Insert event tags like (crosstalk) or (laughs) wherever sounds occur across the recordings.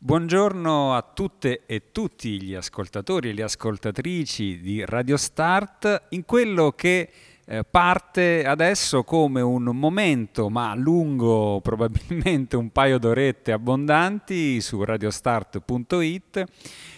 Buongiorno a tutte e tutti gli ascoltatori e le ascoltatrici di Radio Start. In quello che eh, parte adesso come un momento, ma lungo (laughs) probabilmente un paio d'orette abbondanti su radiostart.it,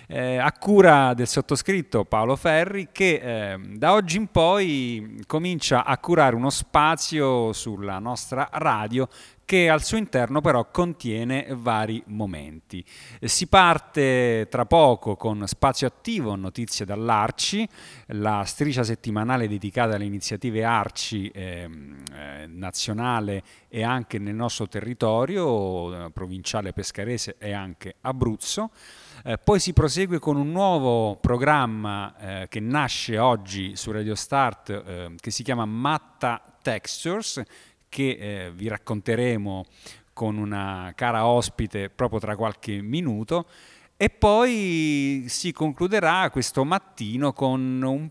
eh, a cura del sottoscritto Paolo Ferri che eh, da oggi in poi comincia a curare uno spazio sulla nostra radio che al suo interno però contiene vari momenti. Si parte tra poco con Spazio Attivo, notizie dall'Arci, la striscia settimanale dedicata alle iniziative Arci eh, eh, nazionale e anche nel nostro territorio, eh, provinciale pescarese e anche Abruzzo. Eh, poi si prosegue con un nuovo programma eh, che nasce oggi su Radio Start eh, che si chiama Matta Textures che eh, vi racconteremo con una cara ospite proprio tra qualche minuto e poi si concluderà questo mattino con un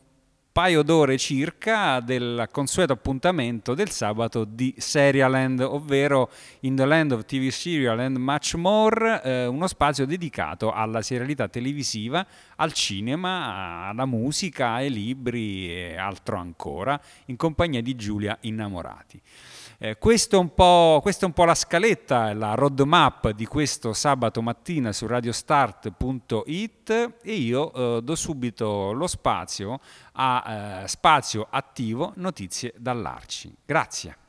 paio d'ore circa del consueto appuntamento del sabato di Serialand, ovvero In the Land of TV Serial and Much More, eh, uno spazio dedicato alla serialità televisiva, al cinema, alla musica, ai libri e altro ancora, in compagnia di Giulia Innamorati. Eh, questo è questa è un po' la scaletta, la roadmap di questo sabato mattina su radiostart.it e io eh, do subito lo spazio a eh, Spazio Attivo Notizie dall'Arci. Grazie.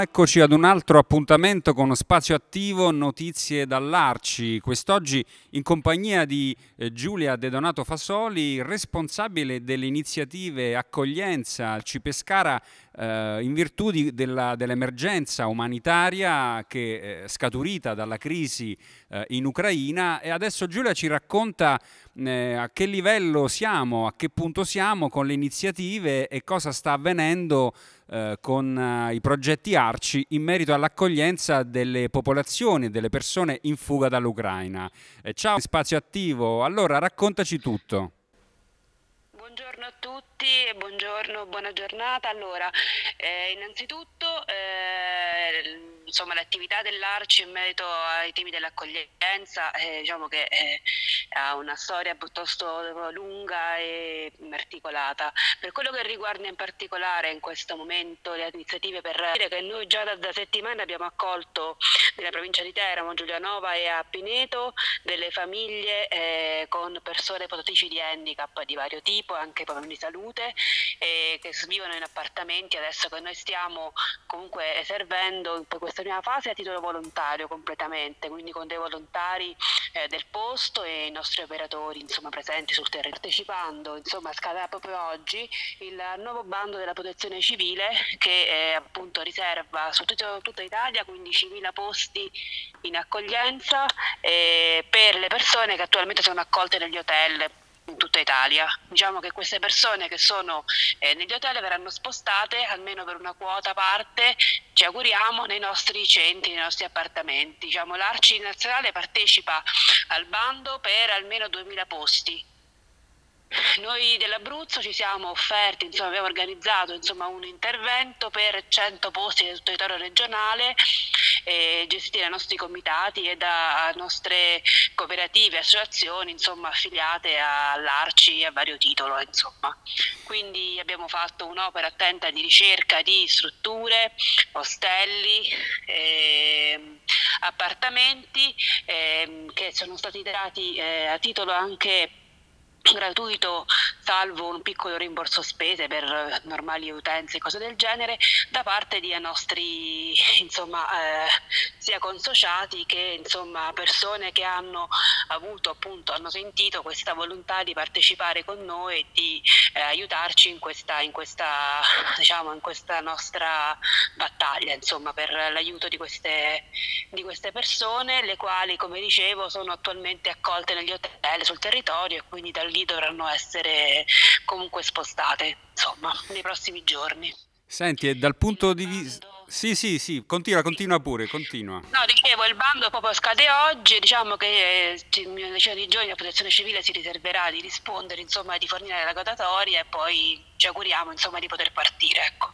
Eccoci ad un altro appuntamento con Spazio Attivo, notizie dall'Arci. Quest'oggi in compagnia di eh, Giulia De Donato Fasoli, responsabile delle iniziative accoglienza al Cipescara eh, in virtù di, della, dell'emergenza umanitaria che eh, scaturita dalla crisi eh, in Ucraina e adesso Giulia ci racconta eh, a che livello siamo, a che punto siamo con le iniziative e cosa sta avvenendo eh, con eh, i progetti Arci in merito all'accoglienza delle popolazioni, delle persone in fuga dall'Ucraina. ciao Spazio Attivo, allora raccontaci tutto. Buongiorno a tutti buongiorno, buona giornata. Allora, eh, innanzitutto eh, insomma, l'attività dell'Arci in merito ai temi dell'accoglienza eh, diciamo che eh, ha una storia piuttosto lunga e articolata. Per quello che riguarda in particolare in questo momento le iniziative per dire che noi già da, da settimane abbiamo accolto nella provincia di Teramo, Giulianova e a Pineto delle famiglie eh, con persone portatrici di handicap di vario tipo, anche problemi di salute, eh, che vivono in appartamenti adesso che noi stiamo comunque servendo per questa prima fase a titolo volontario completamente, quindi con dei volontari eh, del posto e i nostri operatori insomma, presenti sul terreno. Partecipando, insomma, scadrà proprio oggi il nuovo bando della protezione civile che eh, appunto riserva su tutto, tutta Italia 15.000 posti in accoglienza eh, per le persone che attualmente sono accolte negli hotel in tutta Italia. Diciamo che queste persone che sono eh, negli hotel verranno spostate almeno per una quota parte, ci auguriamo, nei nostri centri, nei nostri appartamenti. Diciamo, L'Arci nazionale partecipa al bando per almeno 2000 posti noi dell'Abruzzo ci siamo offerti, insomma, abbiamo organizzato insomma, un intervento per 100 posti del territorio regionale eh, gestiti dai nostri comitati e da nostre cooperative, associazioni insomma, affiliate all'Arci a vario titolo. Insomma. Quindi abbiamo fatto un'opera attenta di ricerca di strutture, ostelli, eh, appartamenti ehm, che sono stati dati eh, a titolo anche gratuito salvo un piccolo rimborso spese per normali utenze e cose del genere da parte di nostri insomma eh, sia consociati che insomma persone che hanno avuto appunto hanno sentito questa volontà di partecipare con noi e di eh, aiutarci in questa, in questa diciamo in questa nostra battaglia insomma per l'aiuto di queste, di queste persone le quali come dicevo sono attualmente accolte negli hotel sul territorio e quindi dal lì dovranno essere comunque spostate, insomma, nei prossimi giorni. Senti, e dal punto di vista... Sì, sì, sì, continua, continua pure, continua. No, dicevo, il bando proprio scade oggi, diciamo che decina di giorni la protezione civile si riserverà di rispondere, insomma, di fornire la graduatoria e poi ci auguriamo, insomma, di poter partire, ecco.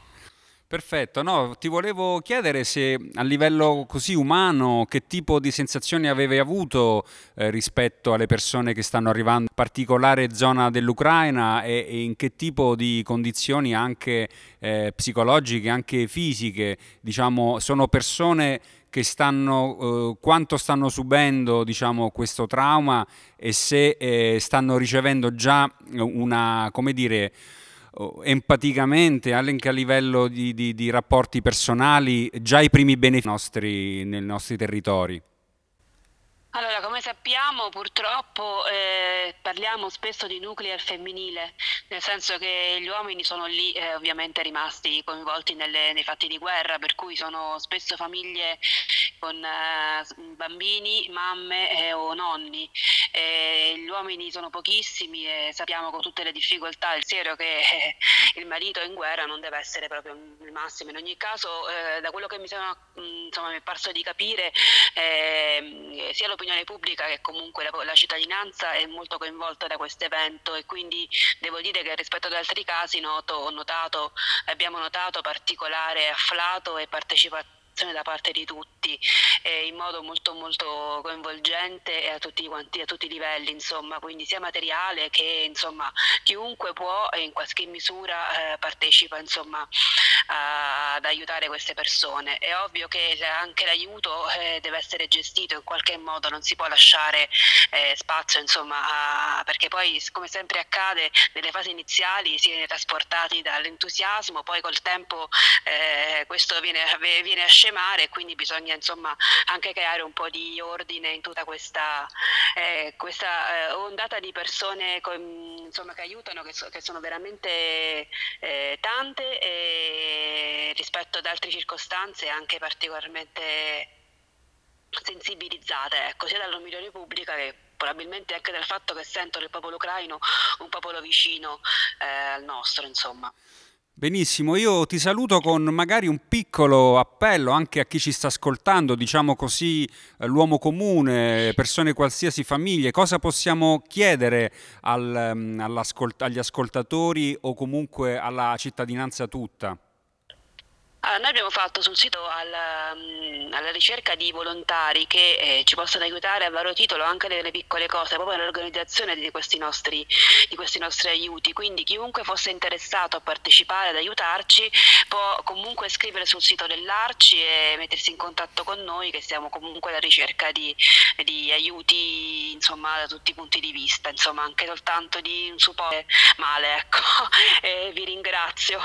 Perfetto, no, ti volevo chiedere se a livello così umano che tipo di sensazioni avevi avuto eh, rispetto alle persone che stanno arrivando in particolare zona dell'Ucraina e, e in che tipo di condizioni anche eh, psicologiche, anche fisiche, diciamo, sono persone che stanno, eh, quanto stanno subendo diciamo, questo trauma e se eh, stanno ricevendo già una, come dire, empaticamente, anche a livello di, di, di, rapporti personali, già i primi benefici nostri, nei nostri territori? Allora, come sappiamo, purtroppo eh, parliamo spesso di nuclei al femminile, nel senso che gli uomini sono lì eh, ovviamente rimasti coinvolti nelle, nei fatti di guerra, per cui sono spesso famiglie con eh, bambini, mamme eh, o nonni. gli uomini sono pochissimi e sappiamo con tutte le difficoltà il serio che eh, il marito in guerra non deve essere proprio il massimo. In ogni caso, eh, da quello che mi, sono, insomma, mi è parso di capire, sia lo l'opinione pubblica che comunque la, la, cittadinanza è molto coinvolta da questo evento e quindi devo dire che rispetto ad altri casi noto, notato, abbiamo notato particolare afflato e partecipazione da parte di tutti eh, in modo molto molto coinvolgente e a tutti quanti a tutti i livelli insomma. Quindi sia materiale che insomma chiunque può e in qualche misura eh, partecipa insomma a, ad aiutare queste persone. È ovvio che anche l'aiuto eh, deve essere gestito in qualche modo non si può lasciare eh, spazio insomma a, perché poi come sempre accade nelle fasi iniziali si viene trasportati dall'entusiasmo poi col tempo eh, questo viene, viene a scemare e quindi bisogna insomma anche creare un po' di ordine in tutta questa, eh, questa eh, ondata di persone con, insomma, che aiutano, che, so, che sono veramente eh, tante rispetto ad altre circostanze anche particolarmente sensibilizzate, ecco, sia dall'opinione pubblica che probabilmente anche dal fatto che sentono il popolo ucraino un popolo vicino eh, al nostro, insomma. Benissimo, io ti saluto con magari un piccolo appello anche a chi ci sta ascoltando, diciamo così, eh, l'uomo comune, persone qualsiasi famiglie, cosa possiamo chiedere al, mm, agli ascoltatori o comunque alla cittadinanza tutta? Noi abbiamo fatto sul sito alla, mm, alla ricerca di volontari che eh, ci possano aiutare a vario titolo anche delle piccole cose, proprio nell'organizzazione di questi, nostri, di questi nostri aiuti. Quindi chiunque fosse interessato a partecipare, ad aiutarci, può comunque scrivere sul sito dell'Arci e mettersi in contatto con noi, che siamo comunque alla ricerca di, di aiuti insomma, da tutti i punti di vista, insomma, anche soltanto di un supporto male. Ecco. (laughs) E vi ringrazio.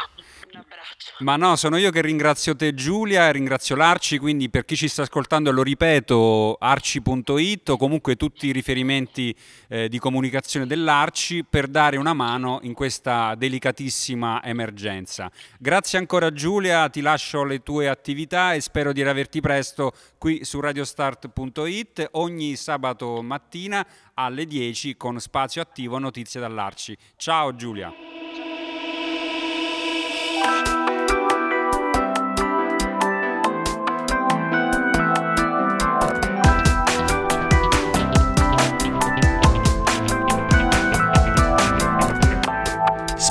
Abbraccio. Ma no, sono io che ringrazio te Giulia, ringrazio l'Arci, quindi per chi ci sta ascoltando lo ripeto, arci.it o comunque tutti i riferimenti eh, di comunicazione dell'Arci per dare una mano in questa delicatissima emergenza. Grazie ancora Giulia, ti lascio le tue attività e spero di averti presto qui su radiostart.it ogni sabato mattina alle 10 con spazio attivo notizie dall'Arci. Ciao Giulia.